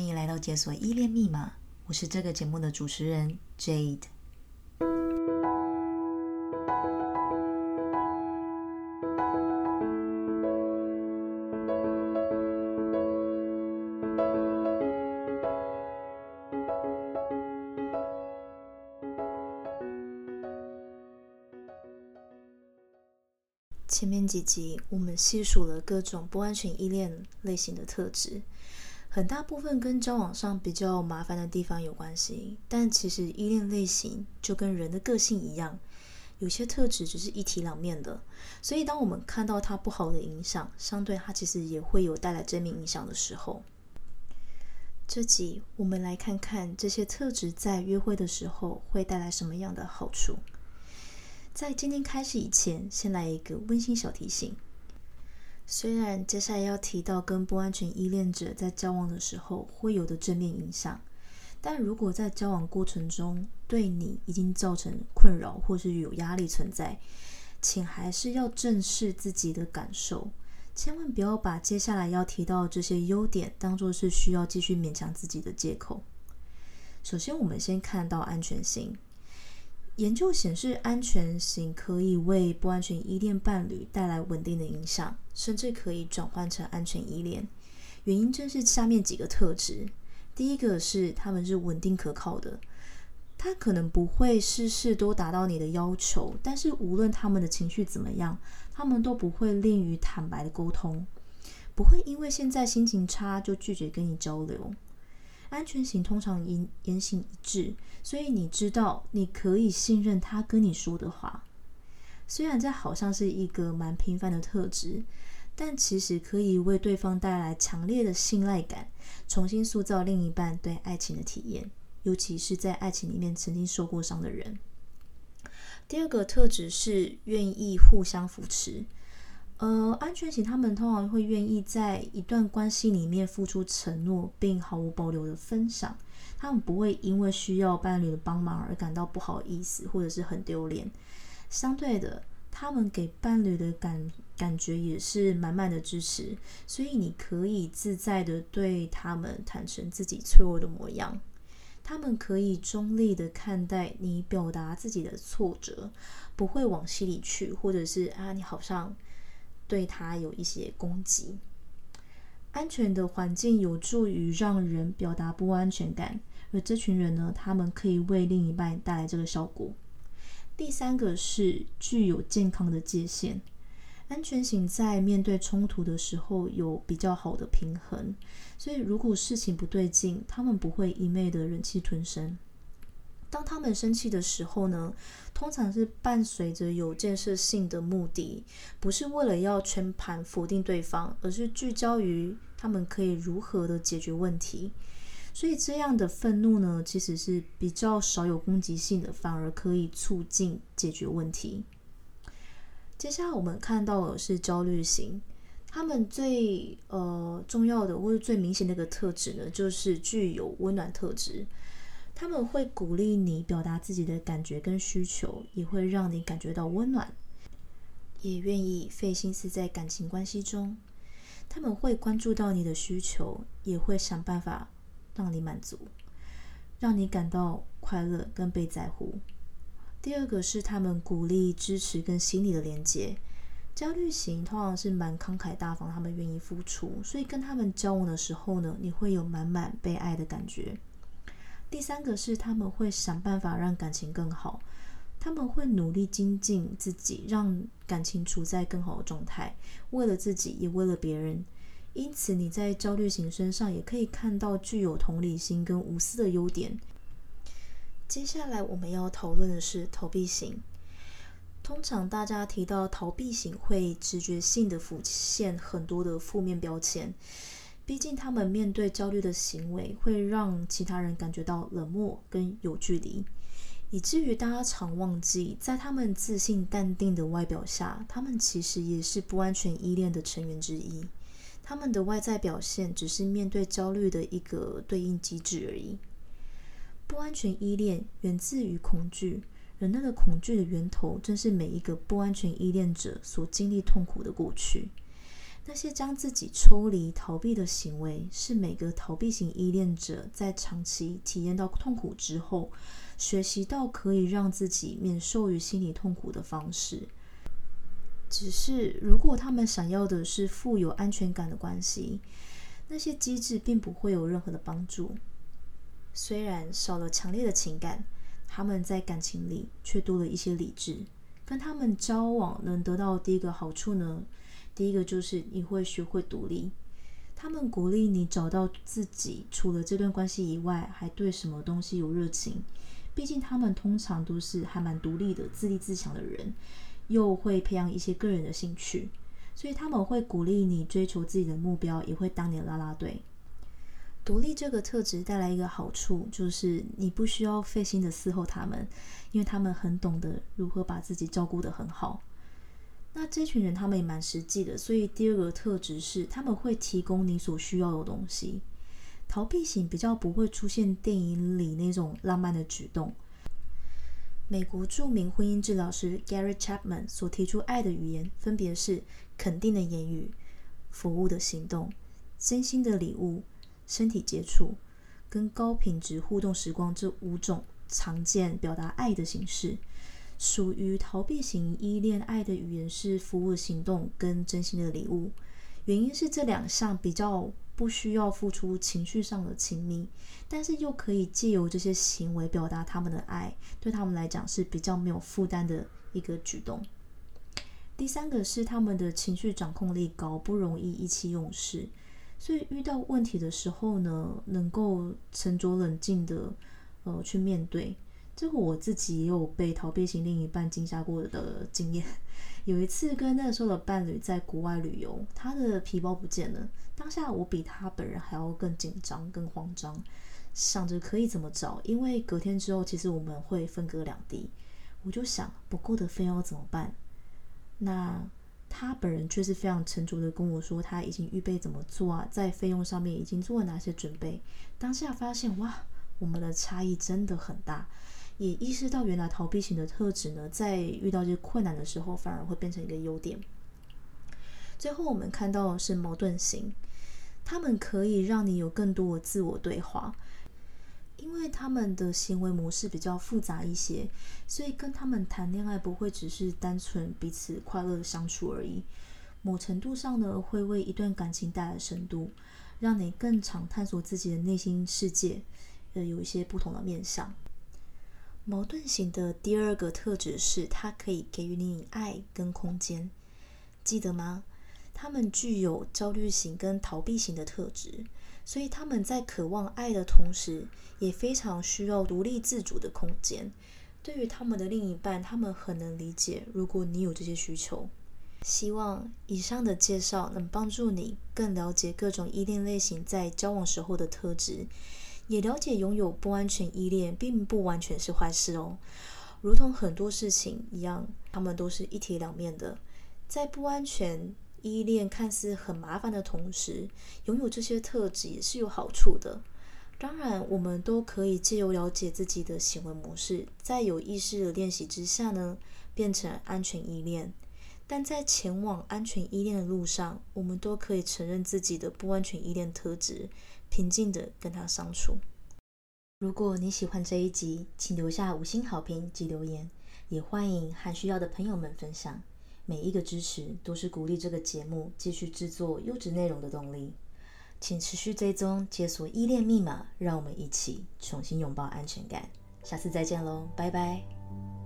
欢迎来到解锁依恋密码，我是这个节目的主持人 Jade。前面几集我们细数了各种不安全依恋类型的特质，很大部分跟交往上比较麻烦的地方有关系。但其实依恋类型就跟人的个性一样，有些特质只是一体两面的。所以当我们看到它不好的影响，相对它其实也会有带来正面影响的时候。这集我们来看看这些特质在约会的时候会带来什么样的好处。在今天开始以前，先来一个温馨小提醒。虽然接下来要提到跟不安全依恋者在交往的时候会有的正面影响，但如果在交往过程中对你已经造成困扰或是有压力存在，请还是要正视自己的感受，千万不要把接下来要提到这些优点当作是需要继续勉强自己的借口。首先，我们先看到安全性。研究显示，安全型可以为不安全依恋伴侣带来稳定的影响，甚至可以转换成安全依恋。原因正是下面几个特质：第一个是他们是稳定可靠的，他可能不会事事都达到你的要求，但是无论他们的情绪怎么样，他们都不会吝于坦白的沟通，不会因为现在心情差就拒绝跟你交流。安全型通常言言行一致，所以你知道你可以信任他跟你说的话。虽然这好像是一个蛮平凡的特质，但其实可以为对方带来强烈的信赖感，重新塑造另一半对爱情的体验，尤其是在爱情里面曾经受过伤的人。第二个特质是愿意互相扶持。呃，安全型他们通常会愿意在一段关系里面付出承诺，并毫无保留的分享。他们不会因为需要伴侣的帮忙而感到不好意思，或者是很丢脸。相对的，他们给伴侣的感感觉也是满满的支持，所以你可以自在的对他们坦诚自己脆弱的模样。他们可以中立的看待你表达自己的挫折，不会往心里去，或者是啊，你好像。对他有一些攻击。安全的环境有助于让人表达不安全感，而这群人呢，他们可以为另一半带来这个效果。第三个是具有健康的界限。安全型在面对冲突的时候有比较好的平衡，所以如果事情不对劲，他们不会一昧的忍气吞声。当他们生气的时候呢，通常是伴随着有建设性的目的，不是为了要全盘否定对方，而是聚焦于他们可以如何的解决问题。所以这样的愤怒呢，其实是比较少有攻击性的，反而可以促进解决问题。接下来我们看到的是焦虑型，他们最呃重要的或者最明显的一个特质呢，就是具有温暖特质。他们会鼓励你表达自己的感觉跟需求，也会让你感觉到温暖，也愿意费心思在感情关系中。他们会关注到你的需求，也会想办法让你满足，让你感到快乐跟被在乎。第二个是他们鼓励支持跟心理的连接。焦虑型通常是蛮慷慨大方，他们愿意付出，所以跟他们交往的时候呢，你会有满满被爱的感觉。第三个是他们会想办法让感情更好，他们会努力精进自己，让感情处在更好的状态，为了自己也为了别人。因此你在焦虑型身上也可以看到具有同理心跟无私的优点。接下来我们要讨论的是逃避型。通常大家提到逃避型，会直觉性的浮现很多的负面标签。毕竟，他们面对焦虑的行为会让其他人感觉到冷漠跟有距离，以至于大家常忘记，在他们自信淡定的外表下，他们其实也是不安全依恋的成员之一。他们的外在表现只是面对焦虑的一个对应机制而已。不安全依恋源自于恐惧，人类的恐惧的源头正是每一个不安全依恋者所经历痛苦的过去。那些将自己抽离、逃避的行为，是每个逃避型依恋者在长期体验到痛苦之后，学习到可以让自己免受于心理痛苦的方式。只是，如果他们想要的是富有安全感的关系，那些机制并不会有任何的帮助。虽然少了强烈的情感，他们在感情里却多了一些理智。跟他们交往能得到第一个好处呢？第一个就是你会学会独立。他们鼓励你找到自己除了这段关系以外，还对什么东西有热情。毕竟他们通常都是还蛮独立的、自立自强的人，又会培养一些个人的兴趣，所以他们会鼓励你追求自己的目标，也会当你的啦啦队。独立这个特质带来一个好处，就是你不需要费心的伺候他们，因为他们很懂得如何把自己照顾得很好。那这群人他们也蛮实际的，所以第二个特质是他们会提供你所需要的东西。逃避型比较不会出现电影里那种浪漫的举动。美国著名婚姻治疗师 Gary Chapman 所提出爱的语言，分别是肯定的言语、服务的行动、真心的礼物。身体接触跟高品质互动时光这五种常见表达爱的形式，属于逃避型依恋爱的语言是服务行动跟真心的礼物。原因是这两项比较不需要付出情绪上的亲密，但是又可以借由这些行为表达他们的爱，对他们来讲是比较没有负担的一个举动。第三个是他们的情绪掌控力高，不容易意气用事。所以遇到问题的时候呢，能够沉着冷静的呃去面对。这个我自己也有被逃避型另一半惊吓过的经验。有一次跟那时候的伴侣在国外旅游，他的皮包不见了。当下我比他本人还要更紧张、更慌张，想着可以怎么找。因为隔天之后，其实我们会分隔两地，我就想不够的费用怎么办？那。他本人却是非常沉着的跟我说，他已经预备怎么做啊，在费用上面已经做了哪些准备。当下发现哇，我们的差异真的很大，也意识到原来逃避型的特质呢，在遇到这些困难的时候，反而会变成一个优点。最后我们看到的是矛盾型，他们可以让你有更多的自我对话。因为他们的行为模式比较复杂一些，所以跟他们谈恋爱不会只是单纯彼此快乐的相处而已。某程度上呢，会为一段感情带来深度，让你更常探索自己的内心世界，呃，有一些不同的面向。矛盾型的第二个特质是，它可以给予你爱跟空间，记得吗？他们具有焦虑型跟逃避型的特质。所以他们在渴望爱的同时，也非常需要独立自主的空间。对于他们的另一半，他们很能理解，如果你有这些需求。希望以上的介绍能帮助你更了解各种依恋类型在交往时候的特质，也了解拥有不安全依恋并不完全是坏事哦。如同很多事情一样，他们都是一体两面的，在不安全。依恋看似很麻烦的同时，拥有这些特质也是有好处的。当然，我们都可以借由了解自己的行为模式，在有意识的练习之下呢，变成安全依恋。但在前往安全依恋的路上，我们都可以承认自己的不安全依恋特质，平静地跟他相处。如果你喜欢这一集，请留下五星好评及留言，也欢迎和需要的朋友们分享。每一个支持都是鼓励这个节目继续制作优质内容的动力，请持续追踪，解锁依恋密码，让我们一起重新拥抱安全感。下次再见喽，拜拜。